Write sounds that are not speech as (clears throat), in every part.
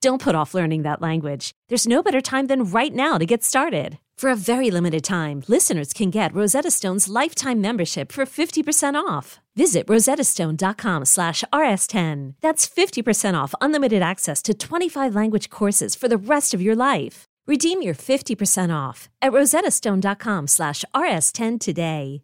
Don't put off learning that language. There's no better time than right now to get started. For a very limited time, listeners can get Rosetta Stone's lifetime membership for 50% off. Visit rosettastone.com slash rs10. That's 50% off unlimited access to 25 language courses for the rest of your life. Redeem your 50% off at rosettastone.com slash rs10 today.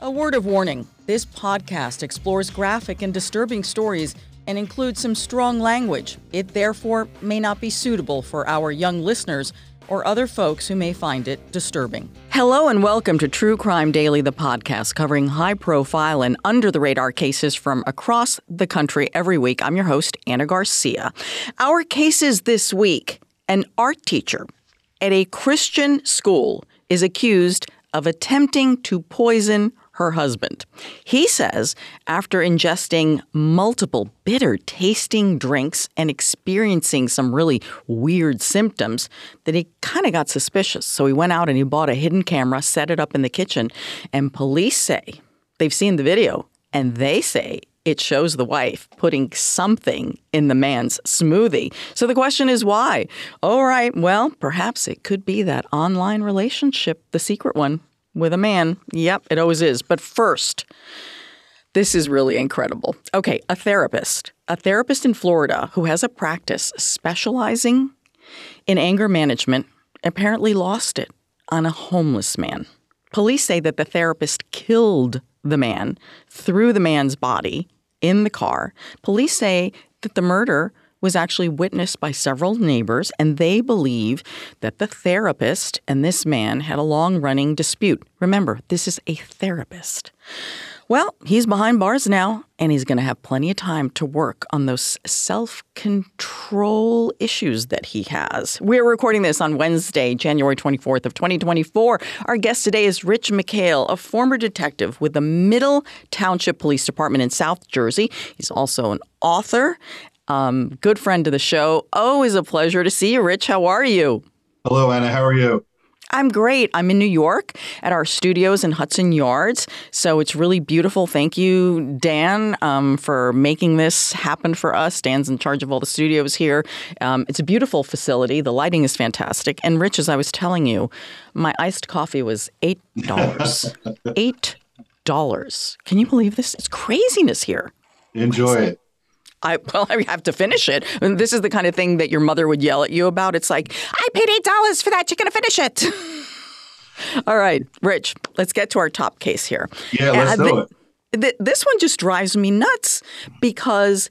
A word of warning. This podcast explores graphic and disturbing stories and includes some strong language. It therefore may not be suitable for our young listeners or other folks who may find it disturbing. Hello and welcome to True Crime Daily, the podcast covering high profile and under the radar cases from across the country every week. I'm your host, Ana Garcia. Our cases this week an art teacher at a Christian school is accused of attempting to poison her husband. He says after ingesting multiple bitter tasting drinks and experiencing some really weird symptoms that he kind of got suspicious. So he went out and he bought a hidden camera, set it up in the kitchen, and police say they've seen the video and they say it shows the wife putting something in the man's smoothie. So the question is why? All right, well, perhaps it could be that online relationship, the secret one with a man. Yep, it always is. But first, this is really incredible. Okay, a therapist, a therapist in Florida who has a practice specializing in anger management, apparently lost it on a homeless man. Police say that the therapist killed the man, threw the man's body in the car. Police say that the murder was actually witnessed by several neighbors, and they believe that the therapist and this man had a long running dispute. Remember, this is a therapist. Well, he's behind bars now, and he's going to have plenty of time to work on those self control issues that he has. We're recording this on Wednesday, January 24th of 2024. Our guest today is Rich McHale, a former detective with the Middle Township Police Department in South Jersey. He's also an author um, good friend to the show. Always a pleasure to see you, Rich. How are you? Hello, Ana. How are you? I'm great. I'm in New York at our studios in Hudson Yards. So it's really beautiful. Thank you, Dan, um, for making this happen for us. Dan's in charge of all the studios here. Um, it's a beautiful facility. The lighting is fantastic. And Rich, as I was telling you, my iced coffee was $8. (laughs) $8. Can you believe this? It's craziness here. Enjoy it. I well, I have to finish it. And this is the kind of thing that your mother would yell at you about. It's like, I paid eight dollars for that. You're gonna finish it. (laughs) All right, Rich. Let's get to our top case here. Yeah, let's uh, do it. Th- this one just drives me nuts because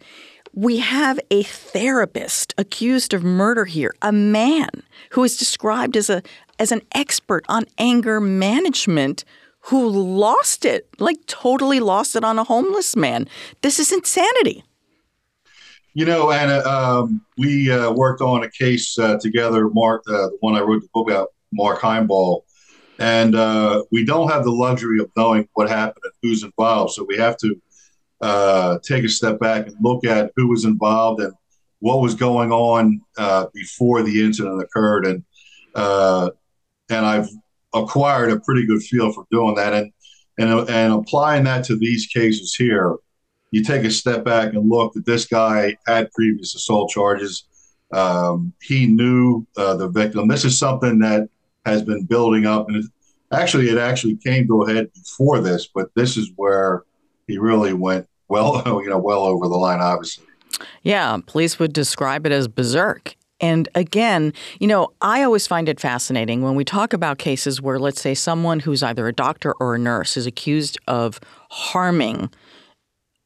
we have a therapist accused of murder here, a man who is described as a as an expert on anger management who lost it, like totally lost it on a homeless man. This is insanity. You know, Ana, um, we uh, worked on a case uh, together, Mark, uh, the one I wrote the book about, Mark Himebaugh. And uh, we don't have the luxury of knowing what happened and who's involved. So we have to uh, take a step back and look at who was involved and what was going on uh, before the incident occurred. And and I've acquired a pretty good feel for doing that. And and, and applying that to these cases here, you take a step back and look that this guy had previous assault charges. Um, he knew uh, the victim. This is something that has been building up, and it, actually, it actually came to a head before this, but this is where he really went well, (laughs) you know, well over the line, obviously. Yeah, police would describe it as berserk. And again, you know, I always find it fascinating when we talk about cases where, let's say, someone who's either a doctor or a nurse is accused of harming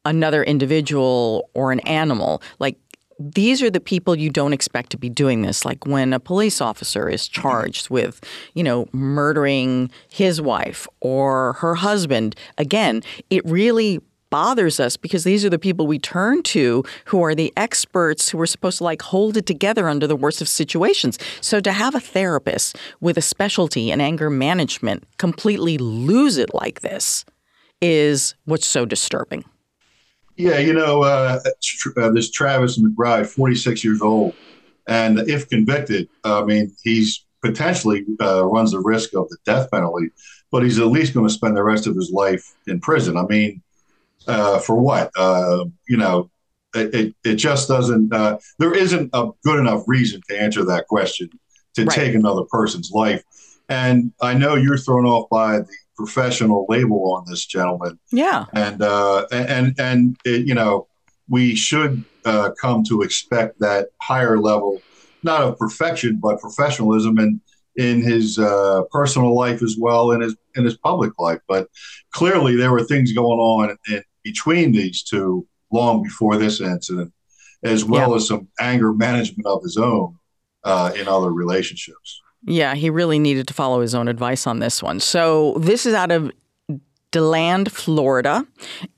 another individual or an animal. Like these are the people you don't expect to be doing this. Like when a police officer is charged with, you know, murdering his wife or her husband, again, it really bothers us because these are the people we turn to who are the experts who are supposed to like hold it together under the worst of situations. So to have a therapist with a specialty in anger management completely lose it like this is what's so disturbing. Yeah, you know, uh, uh, this Travis McBride, 46 years old, and if convicted, I mean, he's potentially uh, runs the risk of the death penalty, but he's at least going to spend the rest of his life in prison. I mean, uh, for what? Uh, you know, it, it, it just doesn't, uh, there isn't a good enough reason to answer that question to right. take another person's life. And I know you're thrown off by the professional label on this gentleman. Yeah. And, uh, and, and, it, you know, we should uh, come to expect that higher level, not of perfection, but professionalism and in his uh, personal life as well in his in his public life. But clearly, there were things going on in, between these two long before this incident, as well yeah. as some anger management of his own uh, in other relationships. Yeah, he really needed to follow his own advice on this one. So this is out of DeLand, Florida,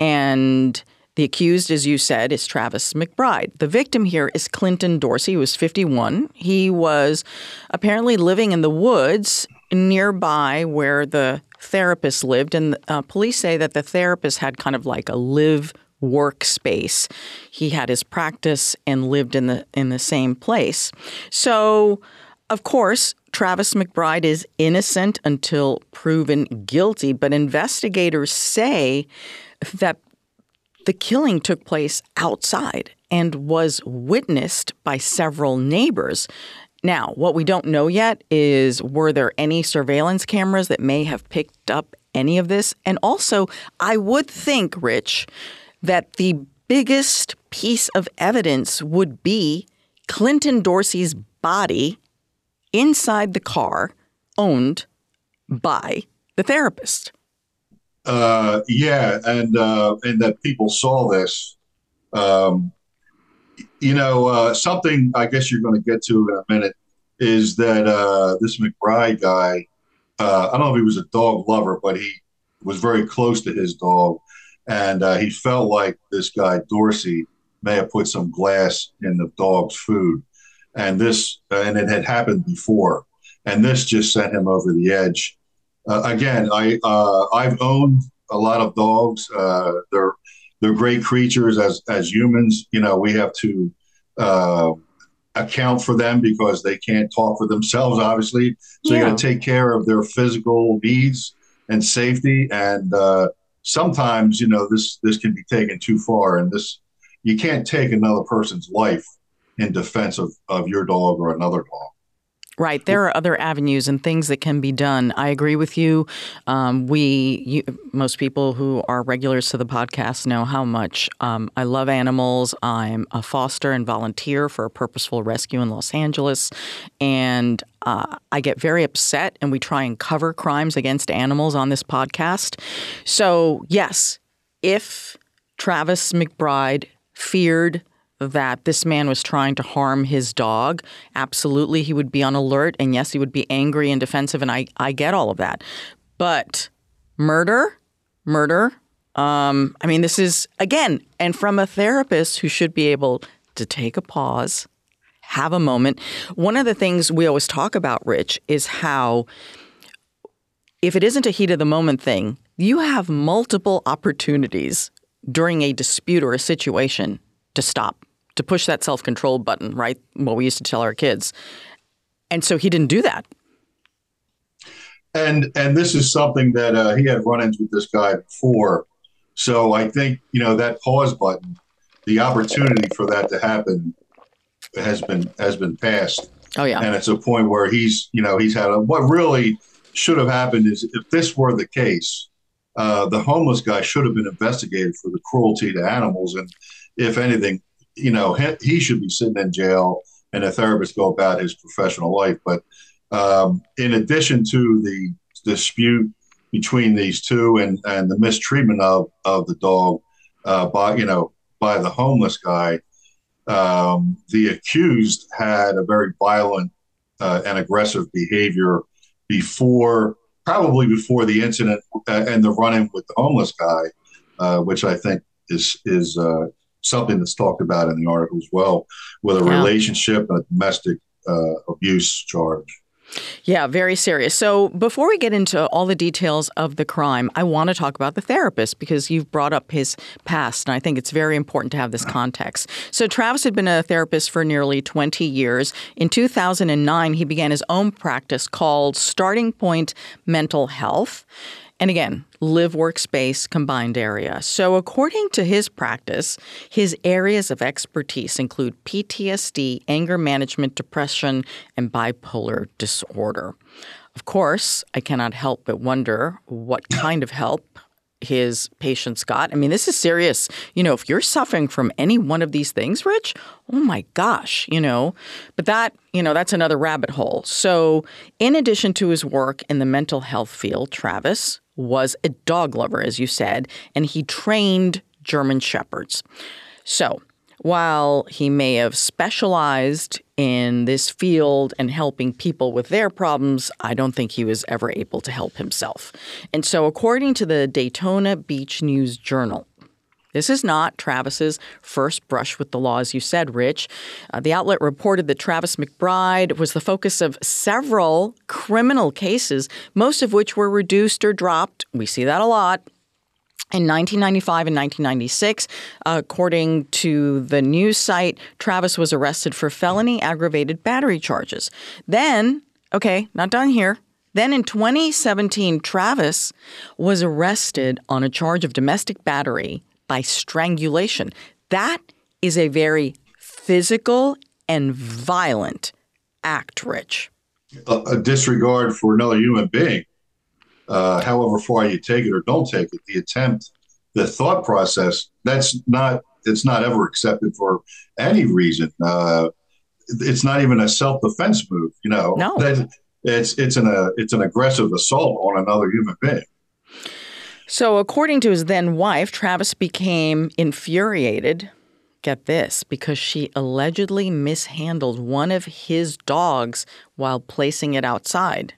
and the accused, as you said, is Travis McBride. The victim here is Clinton Dorsey, who was 51. He was apparently living in the woods nearby where the therapist lived, and uh, police say that the therapist had kind of like a live workspace. He had his practice and lived in the in the same place. So, of course, Travis McBride is innocent until proven guilty, but investigators say that the killing took place outside and was witnessed by several neighbors. Now, what we don't know yet is were there any surveillance cameras that may have picked up any of this? And also, I would think, Rich, that the biggest piece of evidence would be Clinton Dorsey's body inside the car owned by the therapist. Uh, yeah, and uh, and that people saw this. Um, you know, uh, something I guess you're going to get to in a minute is that uh, this McBride guy. Uh, I don't know if he was a dog lover, but he was very close to his dog, and uh, he felt like this guy Dorsey may have put some glass in the dog's food, and this and it had happened before, and this just sent him over the edge uh, again, I uh, I've owned a lot of dogs. Uh, they're they're great creatures as as humans. You know, we have to uh, account for them because they can't talk for themselves, obviously. So yeah. you got to take care of their physical needs and safety. And uh, sometimes, you know, this this can be taken too far, and this you can't take another person's life in defense of, of your dog or another dog. Right. There are other avenues and things that can be done. I agree with you. Um, we, you, most people who are regulars to the podcast know how much um, I love animals. I'm a foster and volunteer for a purposeful rescue in Los Angeles. And uh, I get very upset, and we try and cover crimes against animals on this podcast. So, yes, if Travis McBride feared that this man was trying to harm his dog, absolutely he would be on alert. And yes, he would be angry and defensive. And I, I get all of that. But murder, murder, um, I mean, this is, again, and from a therapist who should be able to take a pause, have a moment. One of the things we always talk about, Rich, is how if it isn't a heat of the moment thing, you have multiple opportunities during a dispute or a situation to stop, to push that self control button, right? What we used to tell our kids. And so he didn't do that. And and this is something that uh, he had run-ins with this guy before. So I think you know that pause button, the opportunity for that to happen has been has been passed. Oh yeah, and it's a point where he's you know he's had a what really should have happened is if this were the case, uh, the homeless guy should have been investigated for the cruelty to animals and if anything, you know, he, he should be sitting in jail and a therapist go about his professional life. But um, in addition to the dispute between these two and, and the mistreatment of, of the dog uh, by, you know, by the homeless guy, um, the accused had a very violent uh, and aggressive behavior before, probably before the incident uh, and the run-in with the homeless guy. uh, which I think is is uh, something that's talked about in the article as well, with a Yeah. relationship and a domestic uh, abuse charge. Yeah, very serious. So, before we get into all the details of the crime, I want to talk about the therapist because you've brought up his past, and I think it's very important to have this context. So, Travis had been a therapist for nearly 20 years. In 2009, he began his own practice called Starting Point Mental Health. And again, live workspace combined area. So, according to his practice, his areas of expertise include PTSD, anger management, depression, and bipolar disorder. Of course, I cannot help but wonder what kind of help his patients got. I mean, this is serious. You know, if you're suffering from any one of these things, Rich, oh my gosh, you know. But that, you know, that's another rabbit hole. So, in addition to his work in the mental health field, Travis was a dog lover, as you said, and he trained German Shepherds. So, while he may have specialized in this field and helping people with their problems, I don't think he was ever able to help himself. And so, according to the Daytona Beach News Journal, this is not Travis's first brush with the law, as you said, Rich. Uh, the outlet reported that Travis McBride was the focus of several criminal cases, most of which were reduced or dropped. We see that a lot. In 1995 and 1996, uh, according to the news site, Travis was arrested for felony aggravated battery charges. Then, okay, not done here. Then in 2017, Travis was arrested on a charge of domestic battery by strangulation. That is a very physical and violent act, Rich. A, a disregard for another human being, uh, however far you take it or don't take it, the attempt, the thought process, that's not, it's not ever accepted for any reason. Uh, it's not even a self-defense move, you know. No. That, it's it's an uh, it's an aggressive assault on another human being. So, according to his then wife, Travis became infuriated. Get this, because she allegedly mishandled one of his dogs while placing it outside.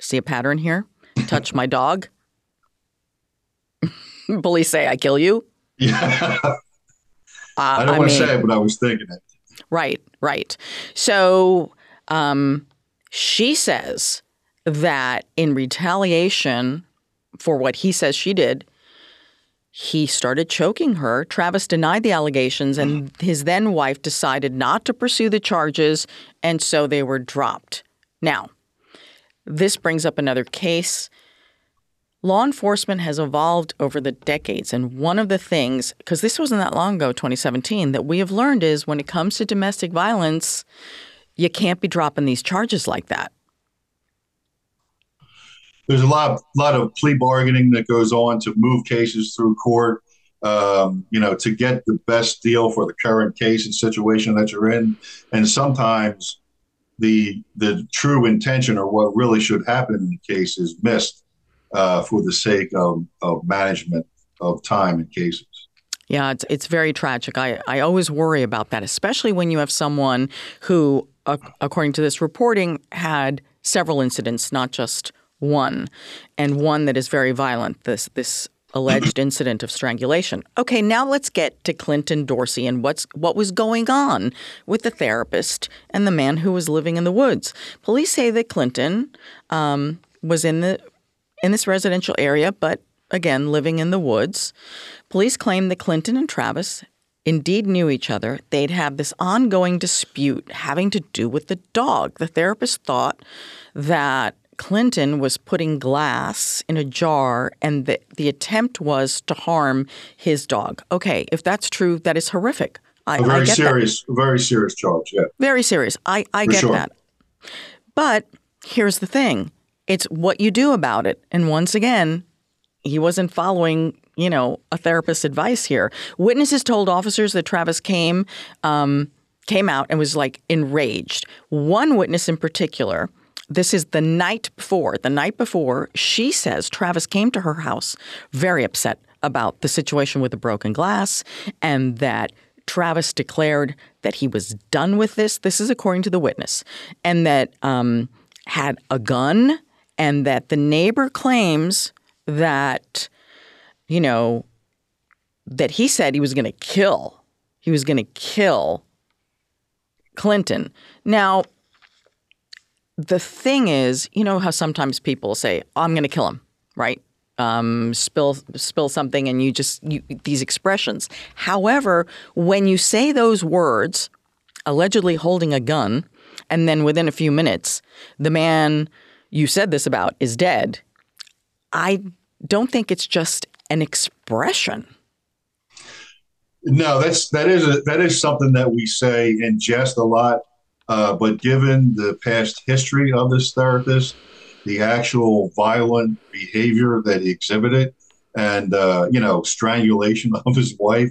See a pattern here? Touch my dog. (laughs) Police say I kill you. Yeah, Uh, I don't want to say it, but I was thinking it. Right, right. So um, she says that in retaliation for what he says she did, he started choking her. Travis denied the allegations, and mm. his then wife decided not to pursue the charges, and so they were dropped. Now, this brings up another case. Law enforcement has evolved over the decades, and one of the things, because this wasn't that long ago, 2017, that we have learned is when it comes to domestic violence, you can't be dropping these charges like that. There's a lot, lot of plea bargaining that goes on to move cases through court. Um, you know, to get the best deal for the current case and situation that you're in, and sometimes the the true intention or what really should happen in the case is missed uh, for the sake of, of management of time in cases. Yeah, it's it's very tragic. I, I always worry about that, especially when you have someone who, uh, according to this reporting, had several incidents, not just one, and one that is very violent. This this alleged (clears throat) incident of strangulation. Okay, now let's get to Clinton Dorsey and what's what was going on with the therapist and the man who was living in the woods. Police say that Clinton um, was in the in this residential area, but again, living in the woods. Police claim that Clinton and Travis indeed knew each other. They'd have this ongoing dispute having to do with the dog. The therapist thought that Clinton was putting glass in a jar and the, the attempt was to harm his dog. Okay, if that's true, that is horrific. I, A I very that. serious, very serious charge. Yeah. Very serious. I, I For get sure. that. But here's the thing it's what you do about it. And once again, he wasn't following, you know, a therapist's advice here. Witnesses told officers that Travis came um, came out and was like enraged. One witness in particular, this is the night before. The night before, she says Travis came to her house very upset about the situation with the broken glass and that Travis declared that he was done with this. This is according to the witness, and that um, had a gun, and that the neighbor claims that, you know, that he said he was going to kill. He was going to kill Clinton. Now, the thing is, you know how sometimes people say, oh, "I'm going to kill him," right? Um, spill spill something, and you just you, these expressions. However, when you say those words, allegedly holding a gun, and then within a few minutes, the man you said this about is dead. I don't think it's just an expression. No, that's that is a, that is something that we say in jest a lot. Uh, but given the past history of this therapist, the actual violent behavior that he exhibited, and uh, you know, strangulation (laughs) of his wife,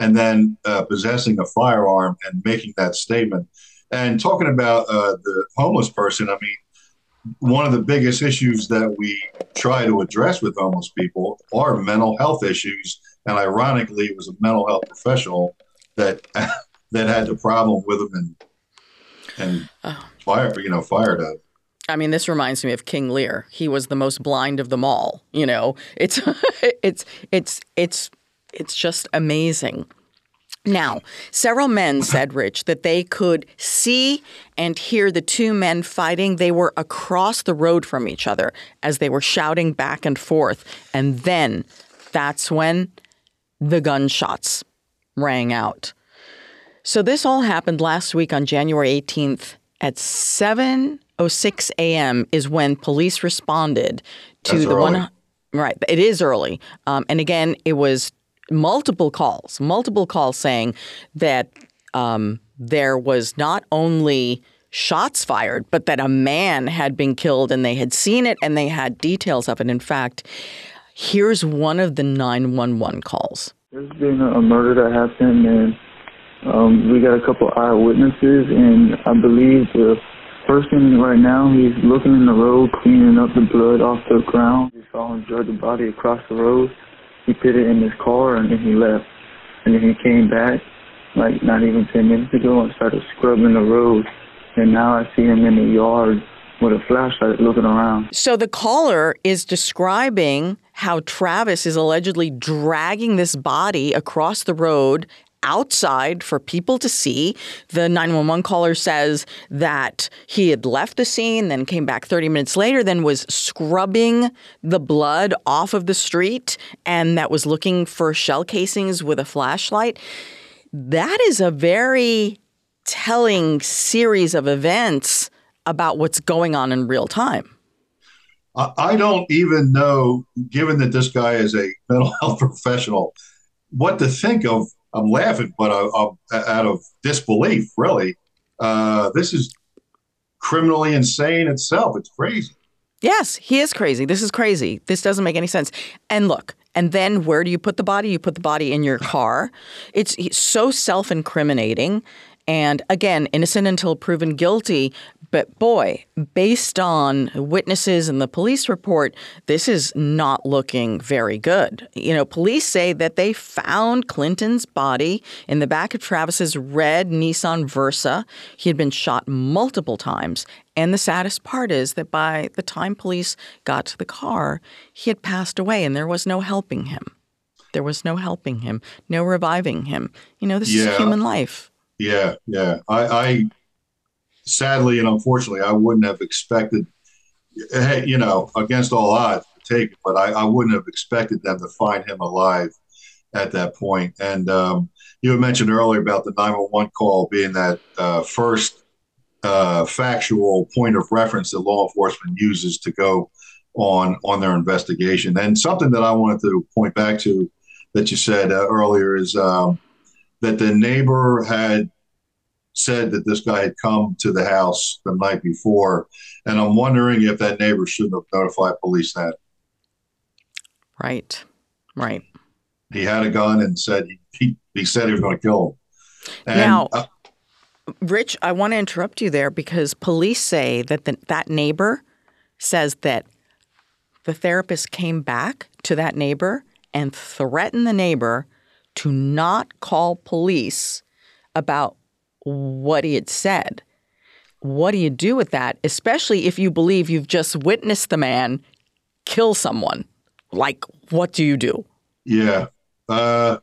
and then uh, possessing a firearm and making that statement, and talking about uh, the homeless person. I mean, one of the biggest issues that we try to address with homeless people are mental health issues. And ironically, it was a mental health professional that (laughs) that had the problem with him and and oh. fired, you know, fired up. I mean, this reminds me of King Lear. He was the most blind of them all. You know, it's (laughs) it's it's it's it's just amazing. Now, several men said, Rich, that they could see and hear the two men fighting. They were across the road from each other as they were shouting back and forth. And then that's when the gunshots rang out. So this all happened last week on January 18th at 7:06 a.m. is when police responded to That's the early. one right it is early um, and again it was multiple calls, multiple calls saying that um, there was not only shots fired, but that a man had been killed and they had seen it and they had details of it. In fact, here's one of the 911 calls. There's been a murder that happened, and um, we got a couple eyewitnesses, and I believe the person right now, he's looking in the road, cleaning up the blood off the ground. We saw him drag the body across the road he put it in his car and then he left. And then he came back like not even 10 minutes ago and started scrubbing the road. And now I see him in the yard with a flashlight looking around. So the caller is describing how Travis is allegedly dragging this body across the road outside for people to see. The 911 caller says that he had left the scene, then came back 30 minutes later, then was scrubbing the blood off of the street, and that was looking for shell casings with a flashlight. That is a very telling series of events about what's going on in real time. I don't even know, given that this guy is a mental (laughs) health professional, what to think of I'm laughing, but I, I'm out of disbelief. Really, uh, this is criminally insane itself. It's crazy. Yes, he is crazy. This is crazy. This doesn't make any sense. And look, and then where do you put the body? You put the body in your car. It's so self incriminating. And again, innocent until proven guilty. But boy, based on witnesses and the police report, this is not looking very good. You know, police say that they found Clinton's body in the back of Travis's red Nissan Versa. He had been shot multiple times. And the saddest part is that by the time police got to the car, he had passed away and there was no helping him. There was no helping him, no reviving him. You know, this Yeah. is human life. Yeah, yeah. I, I sadly and unfortunately, I wouldn't have expected, hey, you know, against all odds to take but I, I wouldn't have expected them to find him alive at that point. And um, you had mentioned earlier about the 911 call being that uh, first uh, factual point of reference that law enforcement uses to go on on their investigation. And something that I wanted to point back to that you said uh, earlier is um, that the neighbor had said that this guy had come to the house the night before, and I'm wondering if that neighbor shouldn't have notified police that Right. Right. he had a gun and said he he, he said he was going to kill him. And, Now- uh, Rich, I want to interrupt you there because police say that the, that neighbor says that the therapist came back to that neighbor and threatened the neighbor to not call police about what he had said. What do you do with that, especially if you believe you've just witnessed the man kill someone? Like, what do you do? Yeah. Uh,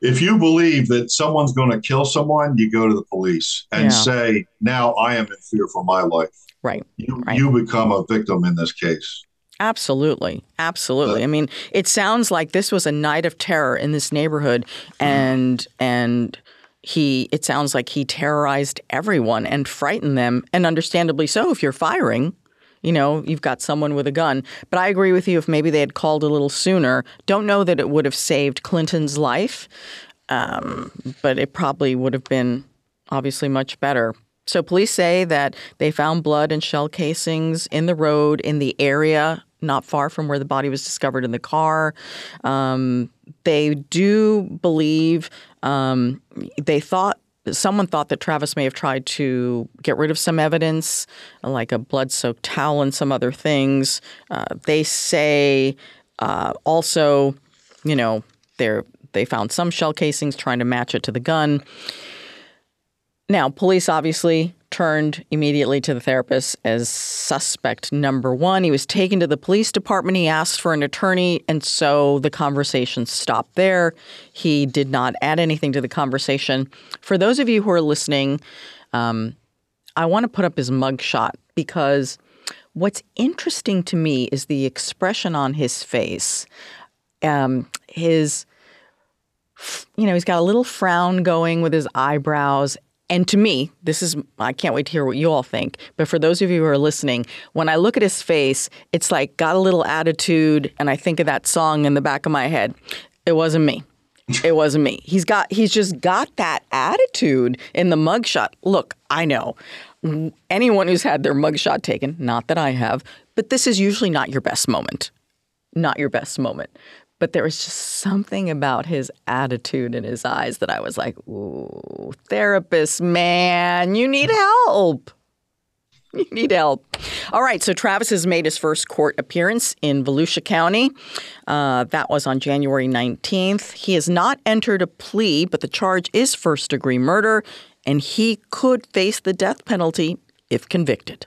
if you believe that someone's going to kill someone, you go to the police and Yeah. say, "Now I am in fear for my life." Right. You, Right. you become a victim in this case. Absolutely. Absolutely. I mean, it sounds like this was a night of terror in this neighborhood and and he it sounds like he terrorized everyone and frightened them and understandably so if you're firing you know, you've got someone with a gun. But I agree with you if maybe they had called a little sooner. Don't know that it would have saved Clinton's life, um, but it probably would have been obviously much better. So police say that they found blood and shell casings in the road in the area not far from where the body was discovered in the car. Um, they do believe um, they thought someone thought that Travis may have tried to get rid of some evidence, like a blood-soaked towel and some other things. Uh, they say uh, also, you know, they they found some shell casings trying to match it to the gun. Now, police obviously turned immediately to the therapist as suspect number one. He was taken to the police department. He asked for an attorney, and so the conversation stopped there. He did not add anything to the conversation. For those of you who are listening, um, I want to put up his mugshot because what's interesting to me is the expression on his face. Um, his you know, he's got a little frown going with his eyebrows. And to me, this is, I can't wait to hear what you all think. But for those of you who are listening, when I look at his face, it's like got a little attitude. And I think of that song in the back of my head. It wasn't me. It wasn't me. He's got, he's just got that attitude in the mugshot. Look, I know anyone who's had their mugshot taken, not that I have, but this is usually not your best moment. Not your best moment. But there was just something about his attitude in his eyes that I was like, ooh, therapist, man, you need help. You need help. All right, so Travis has made his first court appearance in Volusia County. Uh, that was on January 19th. He has not entered a plea, but the charge is first degree murder, and he could face the death penalty if convicted.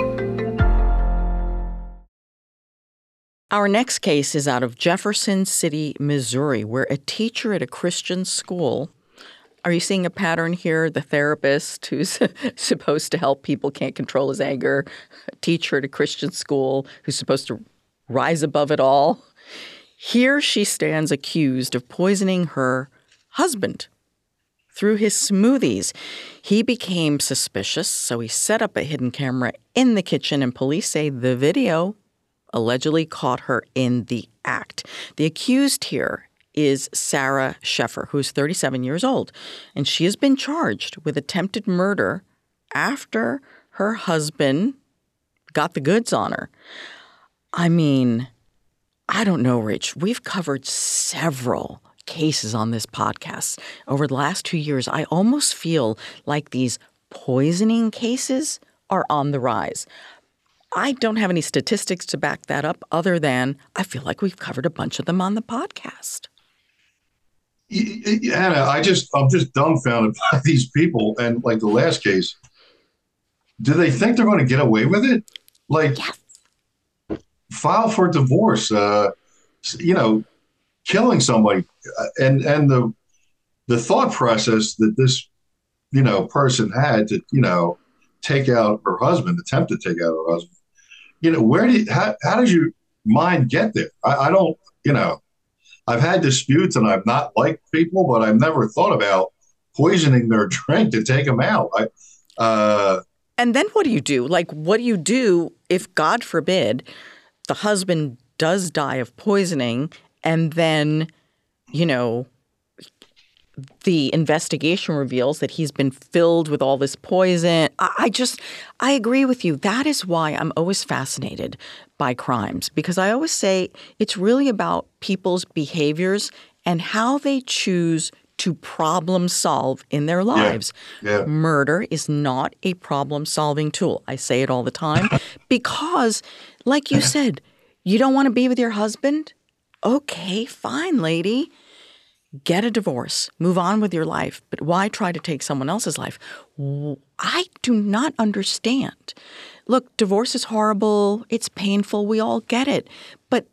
Our next case is out of Jefferson City, Missouri, where a teacher at a Christian school. Are you seeing a pattern here? The therapist who's (laughs) supposed to help people can't control his anger, a teacher at a Christian school who's supposed to rise above it all. Here she stands accused of poisoning her husband through his smoothies. He became suspicious, so he set up a hidden camera in the kitchen, and police say the video allegedly caught her in the act. The accused here is Sarah Scheffer, who's 37 years old, and she has been charged with attempted murder after her husband got the goods on her. I mean, I don't know, Rich. We've covered several cases on this podcast over the last two years. I almost feel like these poisoning cases are on the rise. I don't have any statistics to back that up other than I feel like we've covered a bunch of them on the podcast. Ana, I just I'm just dumbfounded (laughs) by these people. And like the last case, do they think they're going to get away with it? Like, file for divorce. Uh, you know, killing somebody, uh, and and the the thought process that this you know person had to you know take out her husband, attempt to take out her husband. You know, where did how how does your mind get there? I, I don't. You know, I've had disputes and I've not liked people, but I've never thought about poisoning their (laughs) drink to take them out. I, uh, And then what do you do? Like, what do you do if, God forbid, the husband does die of poisoning and then, you know, the investigation reveals that he's been filled with all this poison. I, I just, I agree with you. That is why I'm always fascinated by crimes because I always say it's really about people's behaviors and how they choose to problem solve in their lives. yeah. Murder is not a problem solving tool. I say it all the time (laughs) because, like you said, you don't want to be with your husband? Okay, fine, lady. Get a divorce, move on with your life, but why try to take someone else's life? I do not understand. Look, divorce is horrible, it's painful, we all get it. But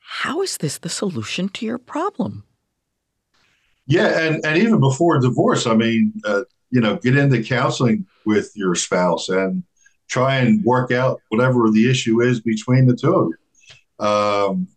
how is this the solution to your problem? Yeah, and and even before divorce, I mean, uh, you know, get into counseling with your spouse and try and work out whatever the issue is between the two of you. Um,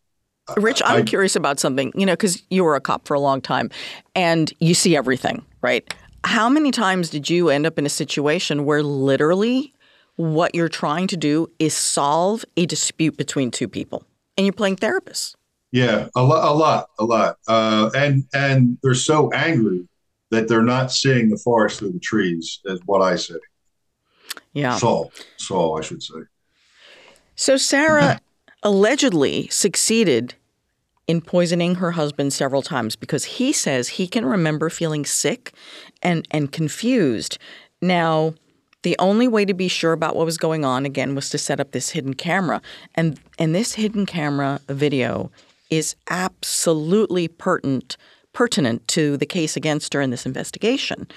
Rich, I'm I- curious about something, you know, because you were a cop for a long time and you see everything, right? How many times did you end up in a situation where literally what you're trying to do is solve a dispute between two people and you're playing therapist? yeah, a lot, a lot, a lot, uh, and and they're so angry that they're not seeing the forest through the trees, is what I say. Yeah. Saul, Saul, I should say. So Sarah (laughs) allegedly succeeded in poisoning her husband several times because he says he can remember feeling sick and and confused. Now, the only way to be sure about what was going on again was to set up this hidden camera. And and this hidden camera video is absolutely pertinent pertinent to the case against her in this investigation.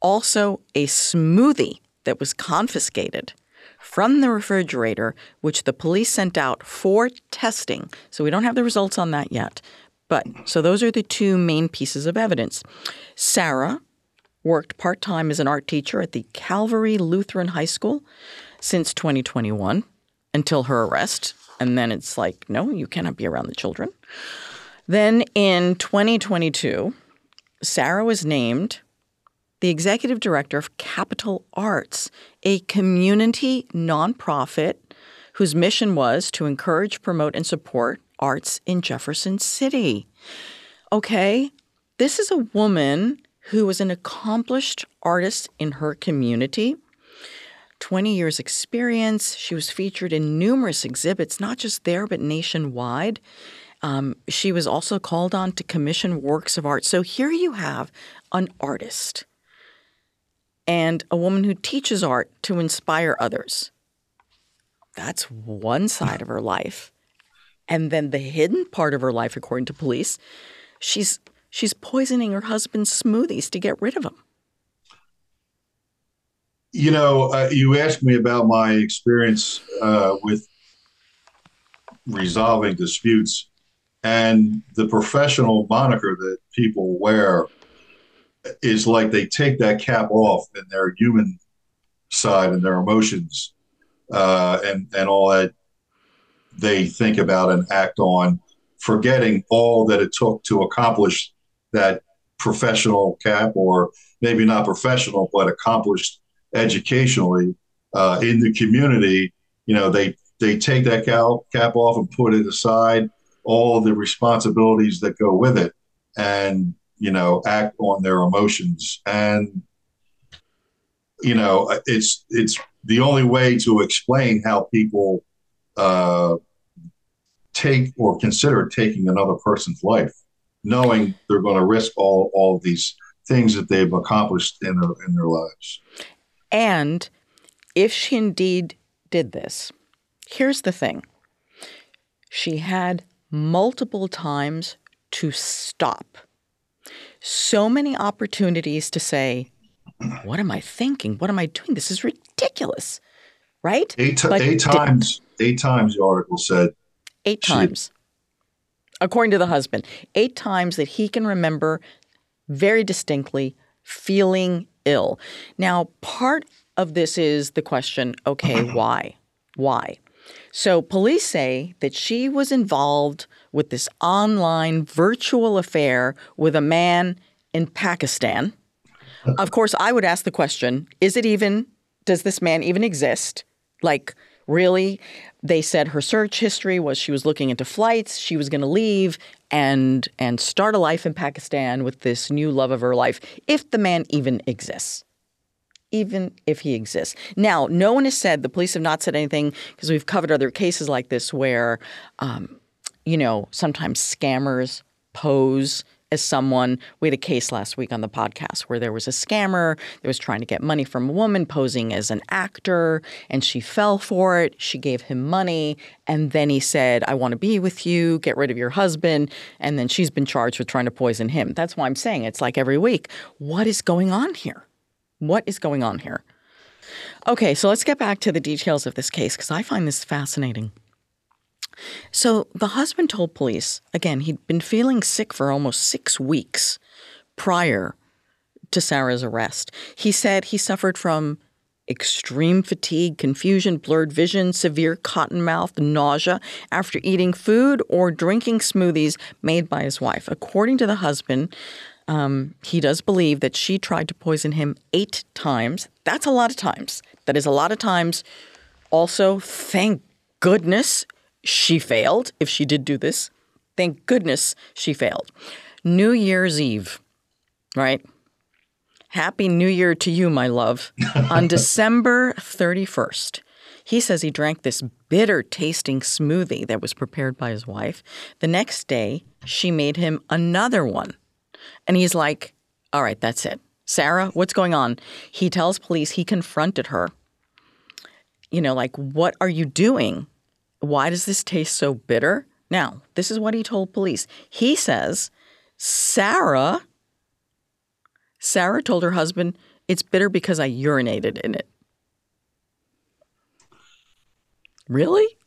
Also, a smoothie that was confiscated from the refrigerator, which the police sent out for testing. So we don't have the results on that yet. But so those are the two main pieces of evidence. Sarah worked part time as an art teacher at the Calvary Lutheran High School since 2021 until her arrest. And then it's like, no, you cannot be around the children. Then in 2022, Sarah was named the executive director of Capital Arts, a community nonprofit whose mission was to encourage, promote, and support arts in Jefferson City. Okay, this is a woman who was an accomplished artist in her community. 20 years experience. She was featured in numerous exhibits, not just there, but nationwide. Um, she was also called on to commission works of art. So here you have an artist and a woman who teaches art to inspire others. That's one side of her life. And then the hidden part of her life, according to police, she's she's poisoning her husband's smoothies to get rid of him. You know, uh, you asked me about my experience uh, with resolving disputes, and the professional moniker that people wear is like they take that cap off and their human side and their emotions uh, and and all that they think about and act on, forgetting all that it took to accomplish that professional cap, or maybe not professional, but accomplished educationally uh, in the community. You know, they they take that cap, cap off and put it aside, all the responsibilities that go with it, and you know, act on their emotions. And you know, it's it's the only way to explain how people uh, take or consider taking another person's life, knowing they're going to risk all all these things that they've accomplished in their in their lives. And if she indeed did this, here's the thing she had multiple times to stop. So many opportunities to say, What am I thinking? What am I doing? This is ridiculous. Right? Eight, t- eight didn't. times, eight times the article said Eight She- times. According to the husband, eight times that he can remember very distinctly feeling ill. Now, part of this is the question okay, (clears throat) why? Why? So, police say that she was involved with this online virtual affair with a man in Pakistan of course, I would ask the question is it even, does this man even exist? Like, really? They said her search history was she was looking into flights, she was going to leave and and start a life in Pakistan with this new love of her life, if the man even exists. Even if he exists. Now, no one has said, the police have not said anything because we've covered other cases like this where, um, you know, sometimes scammers pose as someone. We had a case last week on the podcast where there was a scammer that was trying to get money from a woman posing as an actor, and she fell for it. She gave him money, and then he said, I want to be with you, get rid of your husband. And then she's been charged with trying to poison him. That's why I'm saying it's like every week. What is going on here? What is going on here? Okay, so let's get back to the details of this case because I find this fascinating. So the husband told police, again, he'd been feeling sick for almost six weeks prior to Sarah's arrest. He said he suffered from extreme fatigue, confusion, blurred vision, severe cotton mouth, nausea after eating food or drinking smoothies made by his wife. According to the husband, um, he does believe that she tried to poison him eight times. That's a lot of times. That is a lot of times. Also, thank goodness she failed if she did do this. Thank goodness she failed. New Year's Eve, right? Happy New Year to you, my love. (laughs) On December 31st, he says he drank this bitter tasting smoothie that was prepared by his wife. The next day, she made him another one. And he's like, All right, that's it. Sarah, what's going on? He tells police he confronted her. You know, like, what are you doing? Why does this taste so bitter? Now, this is what he told police. He says Sarah Sarah told her husband, "It's bitter because I urinated in it." Really?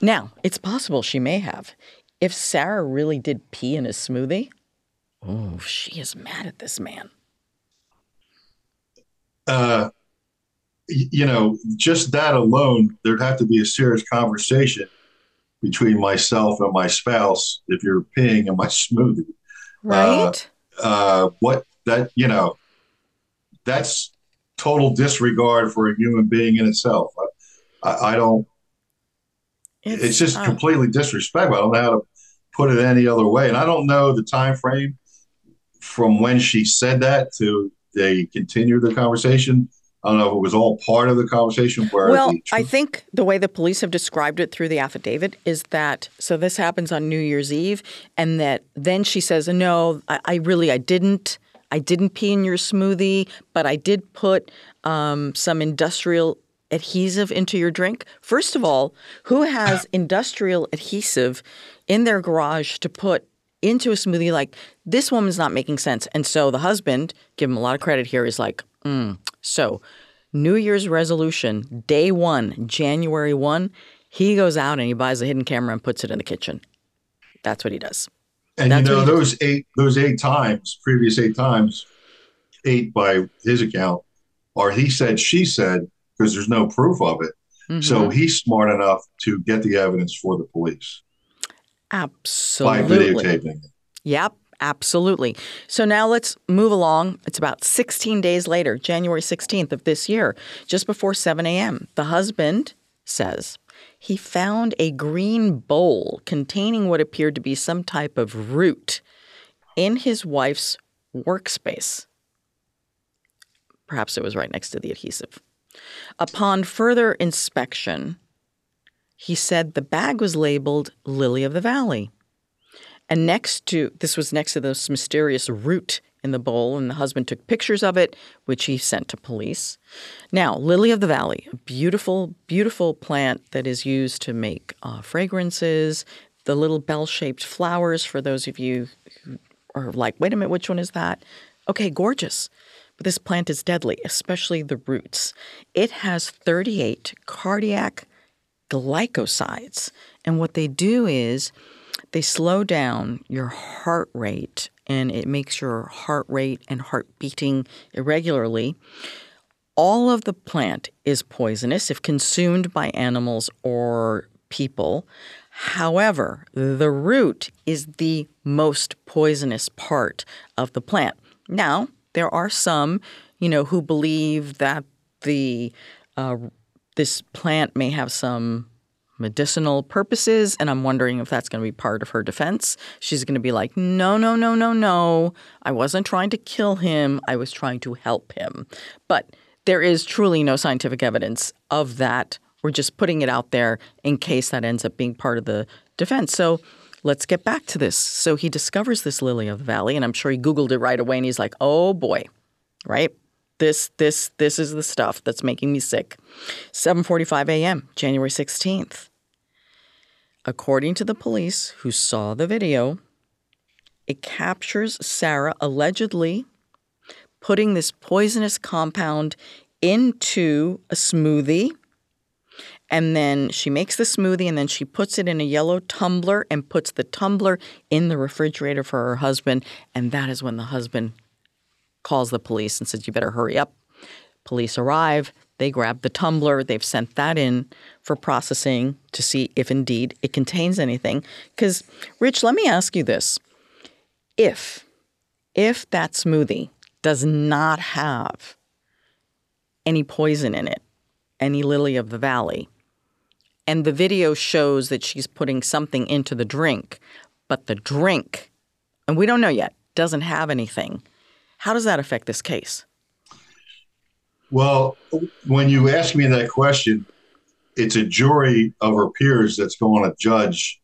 Now, it's possible she may have. If Sarah really did pee in a smoothie, oh, she is mad at this man. Uh, you know, just that alone, there'd have to be a serious conversation between myself and my spouse if you're peeing in my (laughs) smoothie. Right. Uh, uh, what that, you know, that's total disregard for a human being in itself. I, I, I don't, it's, it's just uh, completely disrespectful. I don't know how to put it any other way. And I don't know the time frame from when she said that to they continued the conversation. I don't know if it was all part of the conversation. Where well, I think the way the police have described it through the affidavit is that so this happens on New Year's Eve, and that then she says, "No, I, I really I didn't. I didn't pee in your smoothie, but I did put um, some industrial adhesive into your drink." First of all, who has (coughs) industrial adhesive in their garage to put into a smoothie? Like this woman's not making sense, and so the husband, give him a lot of credit here, is like, mm, so, New Year's resolution, day one, January 1, he goes out and he buys a hidden camera and puts it in the kitchen. That's what he does. And That's you know those does. eight those eight times, previous eight times, eight by his account, or he said she said because there's no proof of it. Mm-hmm. So he's smart enough to get the evidence for the police. Absolutely. By videotaping. Yep. Absolutely. So now let's move along. It's about 16 days later, January 16th of this year, just before 7 a.m. The husband says he found a green bowl containing what appeared to be some type of root in his wife's workspace. Perhaps it was right next to the adhesive. Upon further inspection, he said the bag was labeled Lily of the Valley. And next to this was next to this mysterious root in the bowl, and the husband took pictures of it, which he sent to police. Now, lily of the valley, a beautiful, beautiful plant that is used to make uh, fragrances. The little bell-shaped flowers. For those of you who are like, "Wait a minute, which one is that?" Okay, gorgeous. But this plant is deadly, especially the roots. It has 38 cardiac glycosides, and what they do is they slow down your heart rate and it makes your heart rate and heart beating irregularly. All of the plant is poisonous if consumed by animals or people. However, the root is the most poisonous part of the plant. Now, there are some, you know, who believe that the uh, this plant may have some medicinal purposes, and I'm wondering if that's going to be part of her defense. She's going to be like, no, no, no, no, no. I wasn't trying to kill him. I was trying to help him. But there is truly no scientific evidence of that. We're just putting it out there in case that ends up being part of the defense. So let's get back to this. So he discovers this lily of the valley, and I'm sure he Googled it right away, and he's like, oh boy, right? This this this is the stuff that's making me sick. 7:45 a.m., January 16th. According to the police who saw the video, it captures Sarah allegedly putting this poisonous compound into a smoothie. And then she makes the smoothie and then she puts it in a yellow tumbler and puts the tumbler in the refrigerator for her husband. And that is when the husband calls the police and says, You better hurry up. Police arrive. They grab the tumbler. They've sent that in for processing to see if indeed it contains anything. Because, Rich, let me ask you this. If, if that smoothie does not have any poison in it, any lily of the valley, and the video shows that she's putting something into the drink, but the drink, and we don't know yet, doesn't have anything, how does that affect this case? Well, when you ask me that question, it's a jury of her peers that's going to judge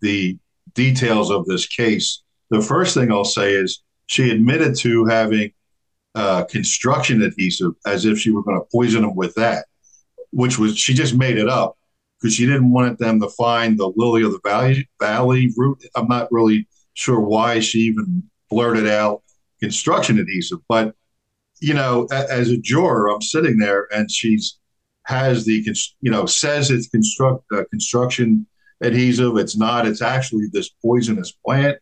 the details of this case. The first thing I'll say is she admitted to having uh, construction adhesive as if she were going to poison him with that, which was she just made it up because she didn't want them to find the lily of the valley valley root. I'm not really sure why she even blurted out construction adhesive, but you know, as a juror, I'm sitting there and she's has the you know says it's construct uh, construction adhesive. It's not. It's actually this poisonous plant.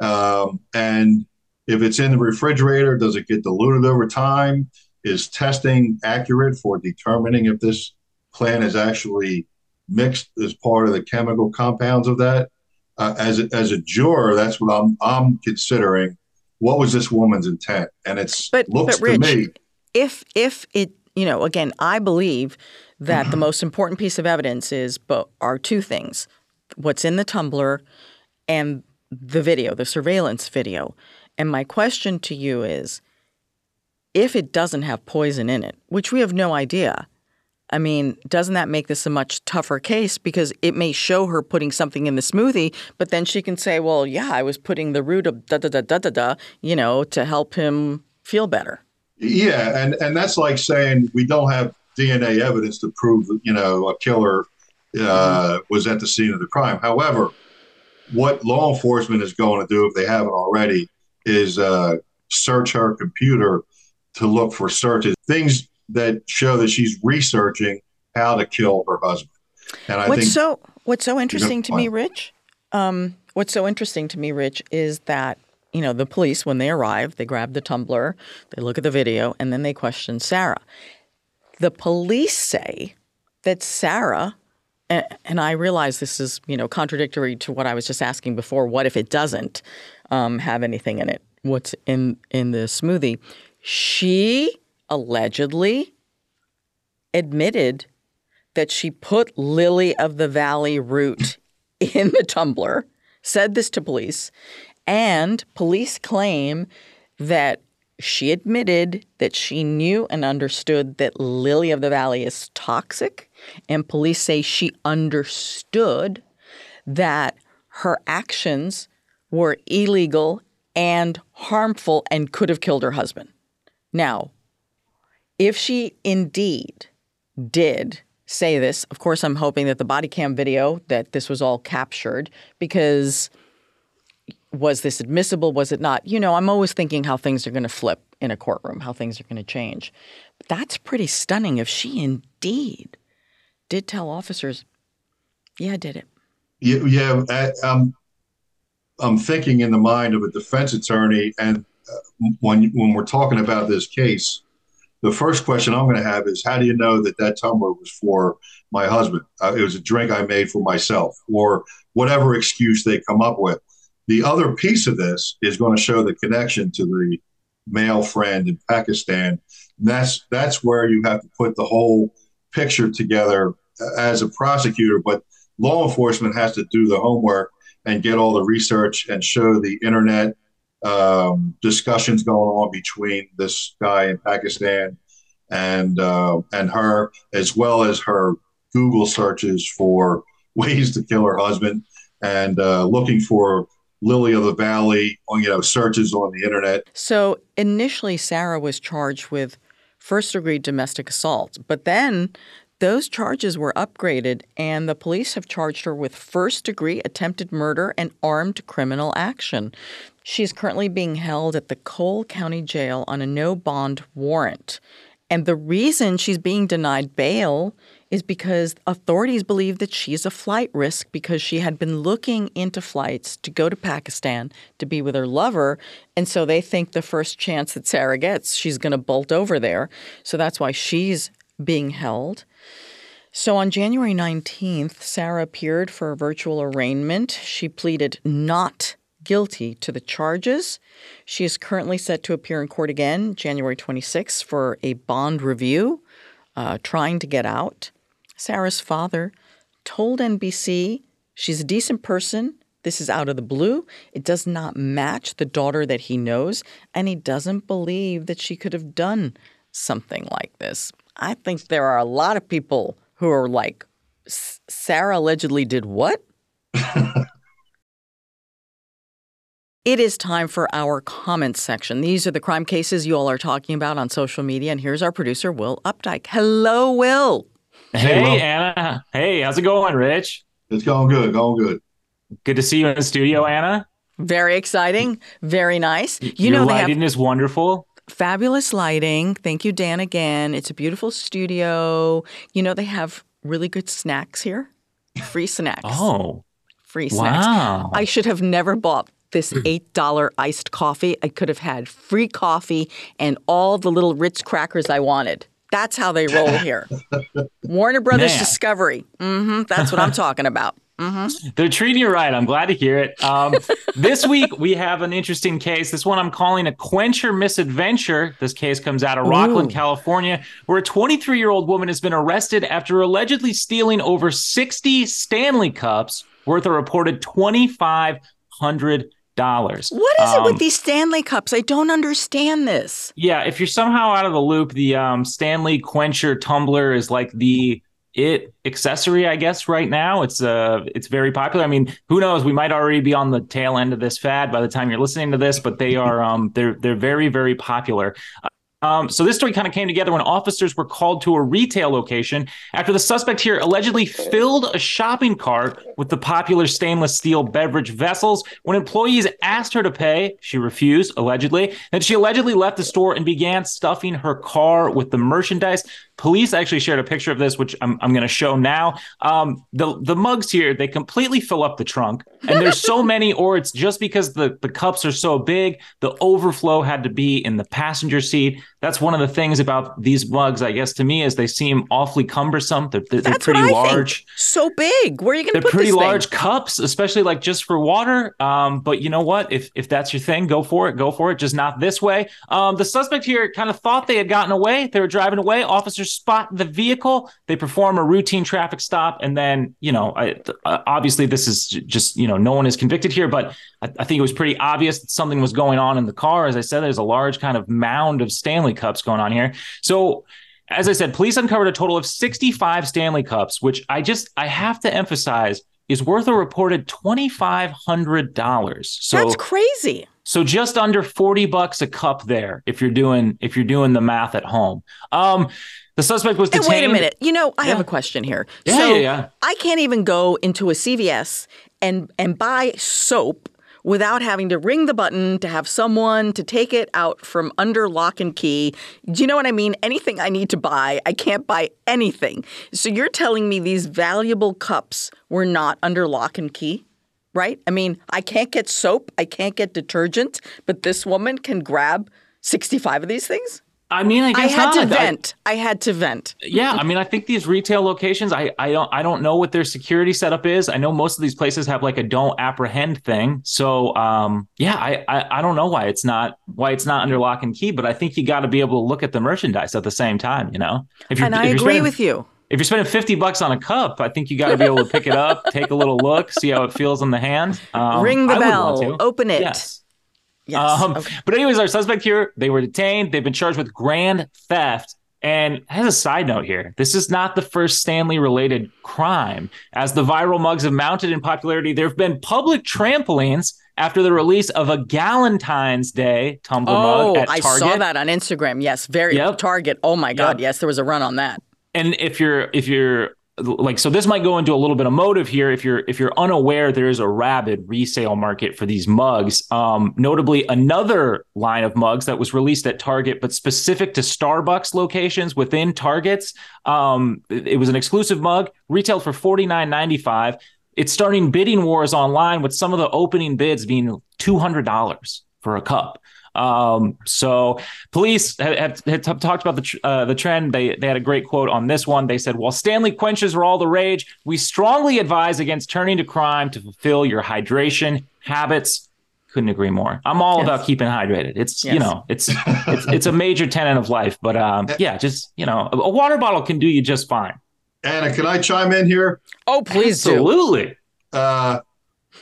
Um, and if it's in the refrigerator, does it get diluted over time? Is testing accurate for determining if this plant is actually mixed as part of the chemical compounds of that? Uh, as a, as a juror, that's what I'm I'm considering what was this woman's intent? And it's but, looks but Rich, to me if if it you know again, I believe that the (clears throat) most important piece of evidence is but are two things: what's in the tumbler and the video, the surveillance video. And my question to you is if it doesn't have poison in it, which we have no idea, I mean, doesn't that make this a much tougher case because it may show her putting something in the smoothie, but then she can say, "Well, yeah, I was putting the root of da da da da da da, you know, to help him feel better." Yeah, and and that's like saying we don't have DNA evidence to prove that you know a killer uh, was at the scene of the crime. However, what law enforcement is going to do if they haven't already is uh, search her computer to look for searches, things that show that she's researching how to kill her husband. And I what's think so what's so interesting to me, Rich. Um, what's so interesting to me, Rich, is that you know the police when they arrive, they grab the tumbler, they look at the video, and then they question Sarah. The police say that Sarah, and, and I realize this is you know contradictory to what I was just asking before. What if it doesn't um, have anything in it? What's in in the smoothie? She allegedly admitted that she put lily of the valley root (laughs) in the tumbler, said this to police, and police claim that she admitted that she knew and understood that lily of the valley is toxic, and police say she understood that her actions were illegal and harmful and could have killed her husband. Now, if she indeed did say this, of course, I'm hoping that the body cam video that this was all captured because was this admissible? Was it not? You know, I'm always thinking how things are going to flip in a courtroom, how things are going to change. But that's pretty stunning if she indeed did tell officers, yeah, I did it. Yeah, yeah I, I'm, I'm thinking in the mind of a defense attorney, and uh, when when we're talking about this case, the first question I'm going to have is how do you know that that tumbler was for my husband? Uh, it was a drink I made for myself, or whatever excuse they come up with. The other piece of this is going to show the connection to the male friend in Pakistan. And that's that's where you have to put the whole picture together as a prosecutor, but law enforcement has to do the homework and get all the research and show the internet um, discussions going on between this guy in Pakistan and uh, and her, as well as her Google searches for (laughs) ways to kill her husband and uh, looking for lily of the valley, you know, searches on the internet. So initially, Sarah was charged with first degree domestic assault, but then those charges were upgraded, and the police have charged her with first degree attempted murder and armed criminal action. She is currently being held at the Cole County Jail on a no bond warrant. And the reason she's being denied bail is because authorities believe that she's a flight risk because she had been looking into flights to go to Pakistan to be with her lover. And so they think the first chance that Sarah gets, she's going to bolt over there. So that's why she's being held. So on January 19th, Sarah appeared for a virtual arraignment. She pleaded not guilty to the charges. She is currently set to appear in court again January 26th for a bond review, uh, trying to get out. Sarah's father told NBC she's a decent person. This is out of the blue. It does not match the daughter that he knows, and he doesn't believe that she could have done something like this. I think there are a lot of people who are like, Sarah allegedly did what? (laughs) It is time for our comments section. These are the crime cases you all are talking about on social media. And here's our producer, Will Updike. Hello, Will. Hey, hey Ana. Hey, how's it going, Rich? It's going good. Going good. Good to see you in the studio, Ana. Very exciting. Very nice. You Your know, lighting have is wonderful. Fabulous lighting. Thank you, Dan, again. It's a beautiful studio. You know, they have really good snacks here. Free snacks. oh. Free snacks. Wow. I should have never bought this $8 iced coffee. I could have had free coffee and all the little Ritz crackers I wanted. That's how they roll (laughs) here. Warner Brothers Man. Discovery. Mm-hmm, that's what I'm talking about. Mm-hmm. They're treating you right. I'm glad to hear it. Um, this week, we have an interesting case. This one I'm calling a quencher misadventure. This case comes out of Rocklin, Ooh. California, where a 23 year old woman has been arrested after allegedly stealing over 60 Stanley Cups worth a reported 2,500 dollars. What is um, it with um, these Stanley Cups? I don't understand this. Yeah, if you're somehow out of the loop, the um, Stanley Quencher tumbler is like the it accessory, I guess, right now. It's uh it's very popular. I mean, who knows? We might already be on the tail end of this fad by the time you're listening to this, but they are um they're they're very, very popular. Um, so this story kind of came together when officers were called to a retail location after the suspect here allegedly filled a shopping cart with the popular stainless steel beverage vessels. When employees asked her to pay, she refused, allegedly. Then she allegedly left the store and began stuffing her car with the merchandise. Police actually shared a picture of this, which I'm, I'm going to show now. Um, the the mugs here they completely fill up the trunk, and there's so (laughs) many, or it's just because the the cups are so big, the overflow had to be in the passenger seat. That's one of the things about these mugs, I guess, to me, is they seem awfully cumbersome. They're, they're, they're pretty large, think. so big. Where are you going to put? They're pretty large thing? cups, especially like just for water. Um, but you know what? If if that's your thing, go for it. Go for it. Just not this way. Um, the suspect here kind of thought they had gotten away. They were driving away. Officers spot the vehicle, they perform a routine traffic stop, and then you know, I, uh, obviously this is just you know, no one is convicted here, but I, I, think it was pretty obvious that something was going on in the car. As I said, there's a large kind of mound of Stanley Cups going on here, so. As I said, police uncovered a total of 65 Stanley Cups, which I just I have to emphasize is worth a reported $2500. So That's crazy. So just under 40 bucks a cup there if you're doing if you're doing the math at home. Um the suspect was detained. And wait a minute. You know, I yeah. have a question here. Yeah, so yeah, yeah. I can't even go into a CVS and and buy soap without having to ring the button to have someone to take it out from under lock and key. Do you know what I mean? Anything I need to buy, I can't buy anything. So you're telling me these valuable cups were not under lock and key? Right? I mean, I can't get soap, I can't get detergent, but this woman can grab 65 of these things? I mean, I I had not. to vent. I had to vent. yeah, I mean, I think these retail locations, I, I don't I don't know what their security setup is. I know most of these places have like a don't apprehend thing. So um yeah, I, I I don't know why it's not why it's not under lock and key, but I think you got to be able to look at the merchandise at the same time, you know. If you. And I if you're agree spending- with you. If you're spending 50 bucks on a cup, I think you got to be able to pick it up, take a little look, see how it feels in the hand. Um, Ring the I bell. Open it. Yes. Yes. Um, Okay. But anyways, our suspect here, they were detained. They've been charged with grand theft. And as a side note here, this is not the first Stanley related crime. As the viral mugs have mounted in popularity, there have been public trampolines after the release of a Galentine's Day tumbler Oh, mug at I saw that on Instagram. Yes, very Yep. Target. Oh my God. Yep. Yes, there was a run on that. and if you're if you're like so this might go into a little bit of motive here. If you're if you're unaware there is a rabid resale market for these mugs. Um notably another line of mugs that was released at target but specific to starbucks locations within targets um it, was an exclusive mug retailed for 49.95 it's starting bidding wars online with some of the opening bids being $200 for a cup um, so police have, have, have talked about the tr- uh, the trend. They they had a great quote on this one. They said, "While Stanley quenches are all the rage, we strongly advise against turning to crime to fulfill your hydration habits." Couldn't agree more. I'm all Yes. about keeping hydrated. It's you know it's it's it's a major tenet of life. But um, yeah, just you know, a, a water bottle can do you just fine. Ana, can I chime in here? Oh, please do. Absolutely. Uh,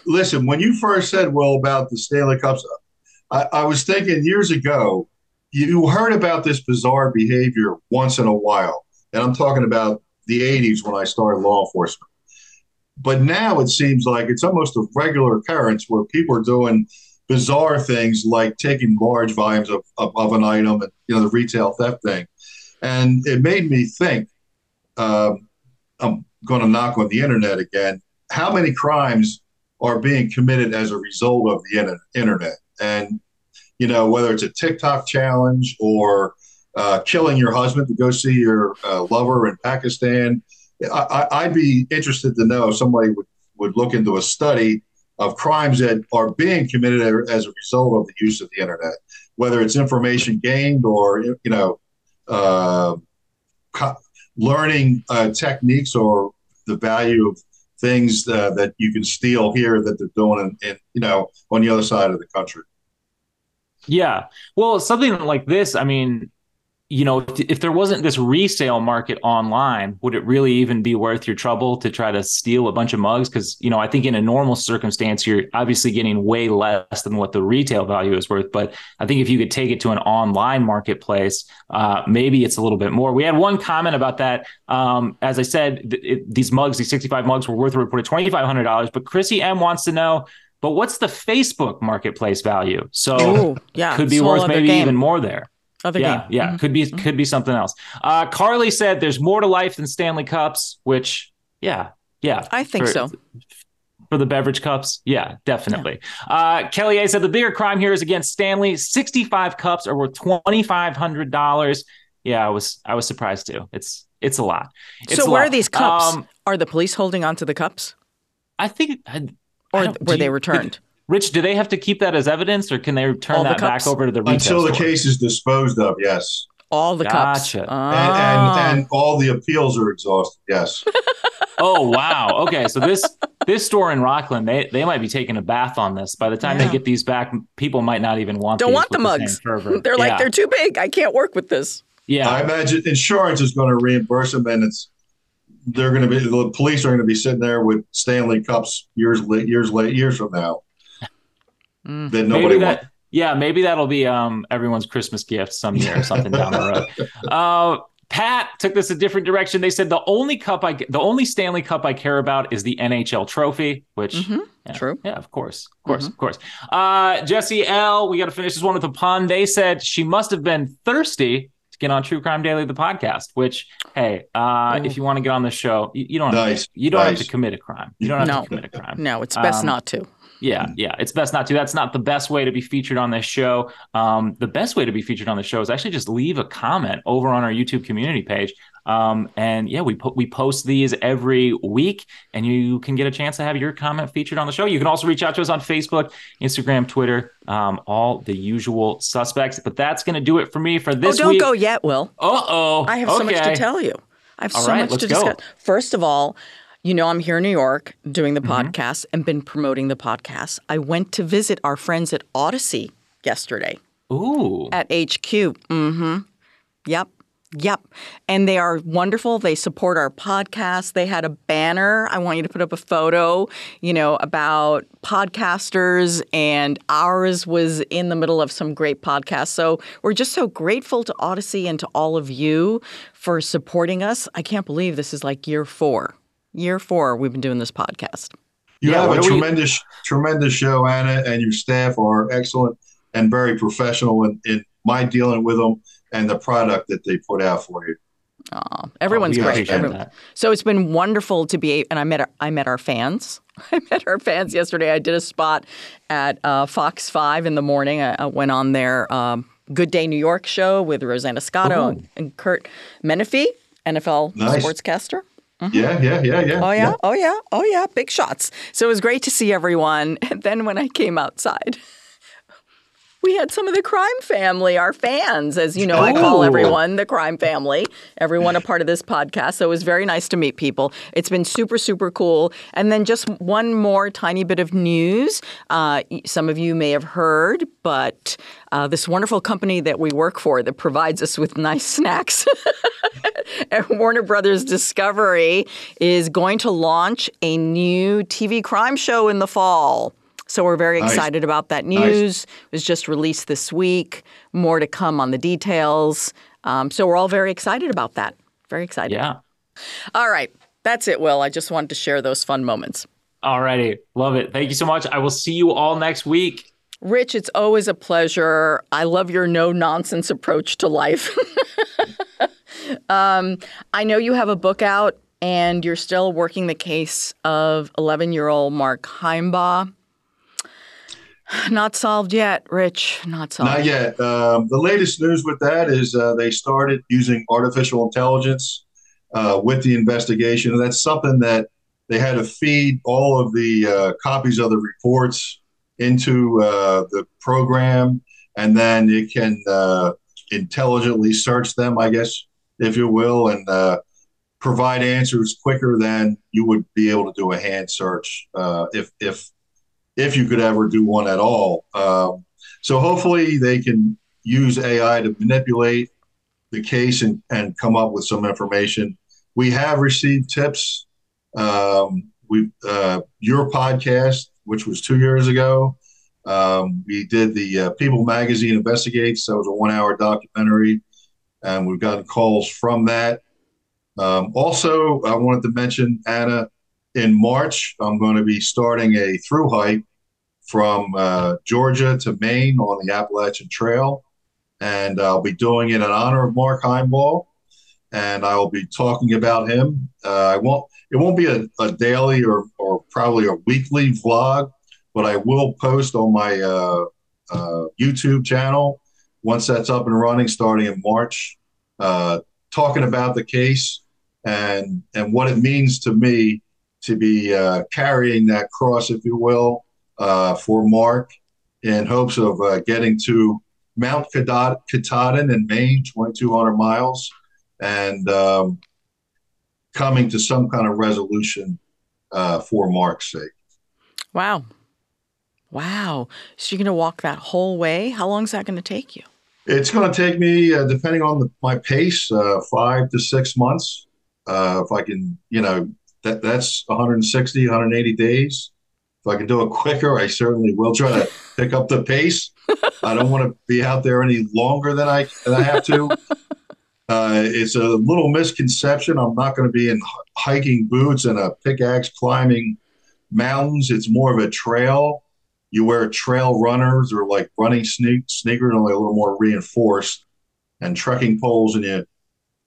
listen, when you first said, "Well, about the Stanley Cups, I, I was thinking years ago, you heard about this bizarre behavior once in a while. And I'm talking about the 80s when I started law enforcement. But now it seems like it's almost a regular occurrence where people are doing bizarre things like taking large volumes of, of, of an item and, you know, the retail theft thing. And it made me think, um, I'm going to knock on the internet again. How many crimes are being committed as a result of the internet? And, you know, whether it's a TikTok challenge or uh, killing your husband to go see your uh, lover in Pakistan, I, I'd be interested to know if somebody would, would look into a study of crimes that are being committed as a result of the use of the internet, whether it's information gained or, you know, uh, co- learning uh, techniques or the value of things uh, that you can steal here that they're doing in, in you know on the other side of the country. Yeah. Well, something like this, I mean, you know, if, if there wasn't this resale market online, would it really even be worth your trouble to try to steal a bunch of mugs? Because, you know, I think in a normal circumstance, you're obviously getting way less than what the retail value is worth. But I think if you could take it to an online marketplace, uh, maybe it's a little bit more. We had one comment about that. Um, as I said, th- it, these mugs, these 65 mugs were worth a reported $2,500. But Chrissy M wants to know, but what's the Facebook marketplace value? So Ooh, yeah, could be it's a whole worth maybe even more there. Other yeah, game. Mm-hmm. yeah, could be could be something else. Uh, Carly said there's more to life than Stanley Cups, which yeah, yeah, I think for- so. For the beverage cups, yeah, definitely. Uh, Kelly A said the bigger crime here is against Stanley. 65 cups are worth twenty five hundred dollars. Yeah, I was I was surprised too. It's it's a lot. It's so a where lot. are these cups? Um, are the police holding onto the cups, I think. I, or I were they returned? Rich, do they have to keep that as evidence, or can they turn All the that back over to the retail Until the store? case is disposed of, yes, All the cups. Gotcha. Oh. and, and and all the appeals are exhausted, yes. (laughs) Oh wow. Okay, so this this store in Rocklin, they they might be taking a bath on this. By the time Yeah. they get these back, people might not even want. Don't want the mugs. fervor. (laughs) They're like Yeah. they're too big. I can't work with this. yeah. I imagine insurance is going to reimburse them, and it's they're going to be the police are going to be sitting there with Stanley Cups years late, years late, years from now. Mm. That nobody maybe wants. Yeah, maybe that'll be um everyone's Christmas gift some year or something down the road. (laughs) Uh, Pat took this a different direction. They said the only cup I the only Stanley Cup I care about is the NHL trophy, which Mhm. yeah, True. Yeah, of course. Of course. Of course. Uh, Jesse L, we got to finish this one with a pun. They said she must have been thirsty to get on True Crime Daily, the podcast, which, hey, uh, if you want to get on the show, you, you don't, have, to, you don't have to commit a crime. You don't have No. to commit a crime. No, it's best Um, not to. Yeah, yeah, it's best not to. That's not the best way to be featured on this show. Um, the best way to be featured on the show is actually just leave a comment over on our YouTube community page. Um, and yeah, we put we post these every week, and you can get a chance to have your comment featured on the show. You can also reach out to us on Facebook, Instagram, Twitter, um, all the usual suspects. But that's going to do it for me for this. Oh, don't week. go yet, Will. Uh oh, I have so much to tell you. I have All so right, much to go. discuss. First of all, you know I'm here in New York doing the Mm-hmm. podcast and been promoting the podcast. I went to visit our friends at Audacy yesterday Ooh, at HQ. Mm-hmm. Yep. Yep. And they are wonderful. They support our podcast. They had a banner. I want you to put up a photo, you know, about podcasters, and ours was in the middle of some great podcasts. So we're just so grateful to Audacy and to all of you for supporting us. I can't believe this is like year four. Year four, we've been doing this podcast. You Yeah, have a do we- tremendous, tremendous show, Ana, and your staff are excellent and very professional in, in my dealing with them and the product that they put out for you. Aw, everyone's we great. Everyone- So it's been wonderful to be, and I met I met our fans. (laughs) I met our fans yesterday. I did a spot at uh, Fox Five in the morning. I, I went on their um, Good Day New York show with Rosanna Scotto and, and Kurt Menefee, NFL Nice. sportscaster. Mm-hmm. Yeah, yeah, yeah, yeah. Oh yeah, oh yeah, oh yeah, big shots. So it was great to see everyone. (laughs) And then when I came outside, (laughs) we had some of the crime family, our fans, as you know, I call everyone the crime family, everyone a part of this podcast. So it was very nice to meet people. It's been super, super cool. And then just one more tiny bit of news. Uh, some of you may have heard, but uh, this wonderful company that we work for that provides us with nice (laughs) snacks. And Warner Brothers Discovery is going to launch a new TV crime show in the fall. So we're very Nice. excited about that news. It was just released this week. More to come on the details. Um, so we're all very excited about that. Very excited. yeah. All right. That's it, Will. I just wanted to share those fun moments. All righty. love it. Thank you so much. I will see you all next week. Rich, it's always a pleasure. I love your no nonsense approach to life. (laughs) um, I know you have a book out and you're still working the case of 11 year old Mark Himebaugh. (sighs) Not solved yet, Rich. Not solved. Not yet. Um, the latest news with that is uh, they started using artificial intelligence uh, with the investigation. And that's something that they had to feed all of the uh, copies of the reports into uh, the program, and then it can uh, intelligently search them, I guess, if you will, and uh, provide answers quicker than you would be able to do a hand search uh, if if if you could ever do one at all. Um, so hopefully they can use AI to manipulate the case and, and come up with some information. We have received tips. Um, we uh, your podcast, which was two years ago. Um, we did the uh, People Magazine Investigates. That was a one-hour documentary, and we've gotten calls from that. Um, also, I wanted to mention Ana. In March, I'm going to be starting a through hike from uh, Georgia to Maine on the Appalachian Trail, and I'll be doing it in honor of Mark Himebaugh, and I will be talking about him. Uh, I won't. It won't be a, a daily or or probably a weekly vlog, but I will post on my uh, uh, YouTube channel once that's up and running, starting in March, uh, talking about the case and and what it means to me to be uh, carrying that cross, if you will, uh, for Mark, in hopes of uh, getting to Mount Katahdin in Maine, 2,200 miles, and um, coming to some kind of resolution uh, for Mark's sake. Wow. Wow. So you're going to walk that whole way? How long is that going to take you? It's going to take me, uh, depending on the, my pace, uh, five to six months. Uh, if I can, you know, that that's 160, 180 days. If I can do it quicker, I certainly will try to pick up the pace. I don't want to be out there any longer than I than I have to. (laughs) Uh, it's a little misconception. I'm not going to be in hiking boots and a pickaxe climbing mountains. It's more of a trail. You wear trail runners or like running sneak, sneakers, only a little more reinforced, and trekking poles, and you,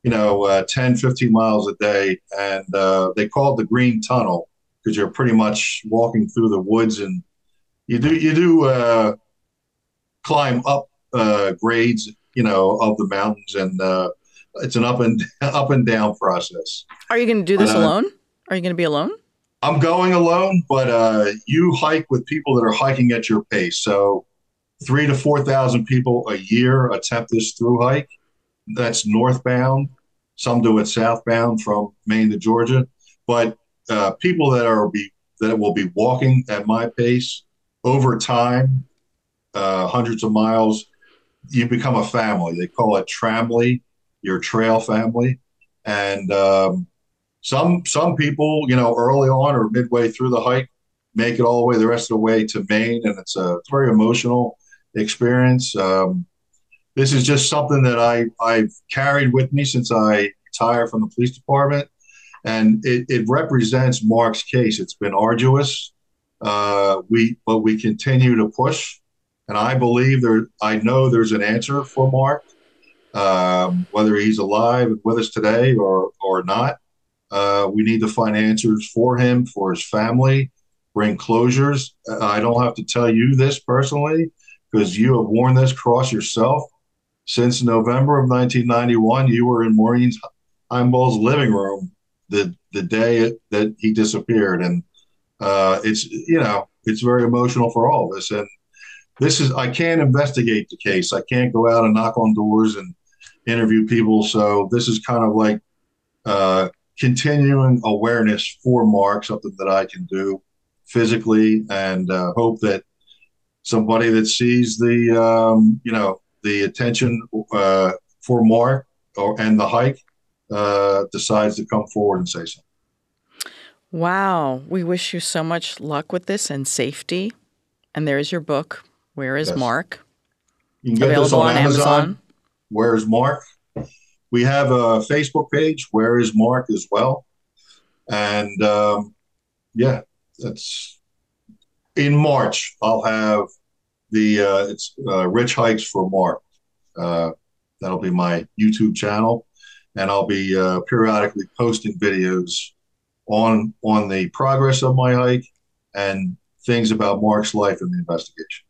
you know, uh, 10, 15 miles a day. And uh, they call it the Green Tunnel because you're pretty much walking through the woods and you do you do uh, climb up uh, grades, you know, of the mountains, and uh, it's an up and (laughs) up and down process. Are you going to do this Uh, alone? Are you going to be alone? I'm going alone, but uh, you hike with people that are hiking at your pace. So, three to four thousand people a year attempt this through hike. That's northbound. Some do it southbound from Maine to Georgia, but uh, people that are be that will be walking at my pace over time, uh, hundreds of miles. You become a family. They call it tramily, your trail family, and um, some some people, you know, early on or midway through the hike, make it all the way the rest of the way to Maine, and it's a, it's very emotional experience. Um, this is just something that I I've carried with me since I retired from the police department, and it, it represents Mark's case. It's been arduous, uh, we but we continue to push, and I believe there. I know there's an answer for Mark, um, whether he's alive with us today or or not. Uh, we need to find answers for him, for his family, bring closures. I don't have to tell you this personally because you have worn this cross yourself. Since November of 1991, you were in Maureen Himebaugh's living room the the day that he disappeared, and uh, it's you know it's very emotional for all of us. And this is I can't investigate the case. I can't go out and knock on doors and interview people. So this is kind of like uh, continuing awareness for Mark, something that I can do physically, and uh, hope that somebody that sees the um, you know the attention uh, for Mark or and the hike uh, decides to come forward and say something. Wow. We wish you so much luck with this and safety. And there's your book, Where is Yes. Mark? You can get this Available on, on Amazon. Amazon. Where is Mark? We have a Facebook page. Where is Mark as well? And um, yeah, that's in March. I'll have the uh, it's uh, Rich Hikes for Mark. Uh, that'll be my YouTube channel, and I'll be uh, periodically posting videos on on the progress of my hike and things about Mark's life and the investigation.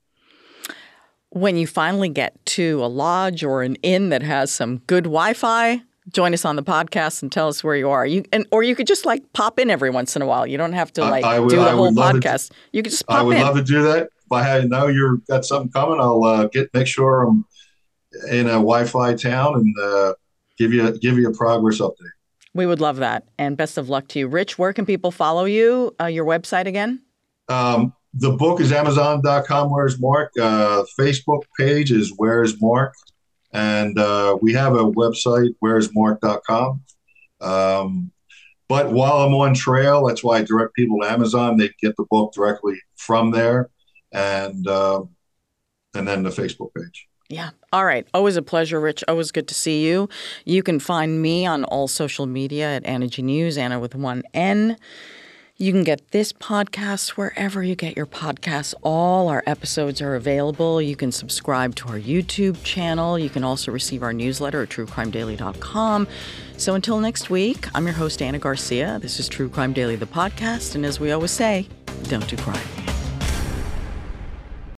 When you finally get to a lodge or an inn that has some good Wi-Fi, join us on the podcast and tell us where you are. You and or you could just like pop in every once in a while. You don't have to like I would- do the I whole would love it. podcast. You could just pop in. I would in. love to do that. If I know you're got something coming, I'll uh, get make sure I'm in a Wi-Fi town and uh, give you give you a progress update. We would love that. And best of luck to you. Rich, where can people follow you? Uh, your website again? Um, the book is Amazon.com. Where's Mark? Uh, Facebook page is Where's Mark, and uh, we have a website Where'smark.com. Um, but while I'm on trail, that's why I direct people to Amazon. They get the book directly from there, and uh, and then the Facebook page. Yeah. All right. Always a pleasure, Rich. Always good to see you. You can find me on all social media at Ana G News, Ana with one N. You can get this podcast wherever you get your podcasts. All our episodes are available. You can subscribe to our YouTube channel. You can also receive our newsletter at truecrimedaily.com. So until next week, I'm your host, Ana Garcia. This is True Crime Daily, the podcast. And as we always say, don't do crime.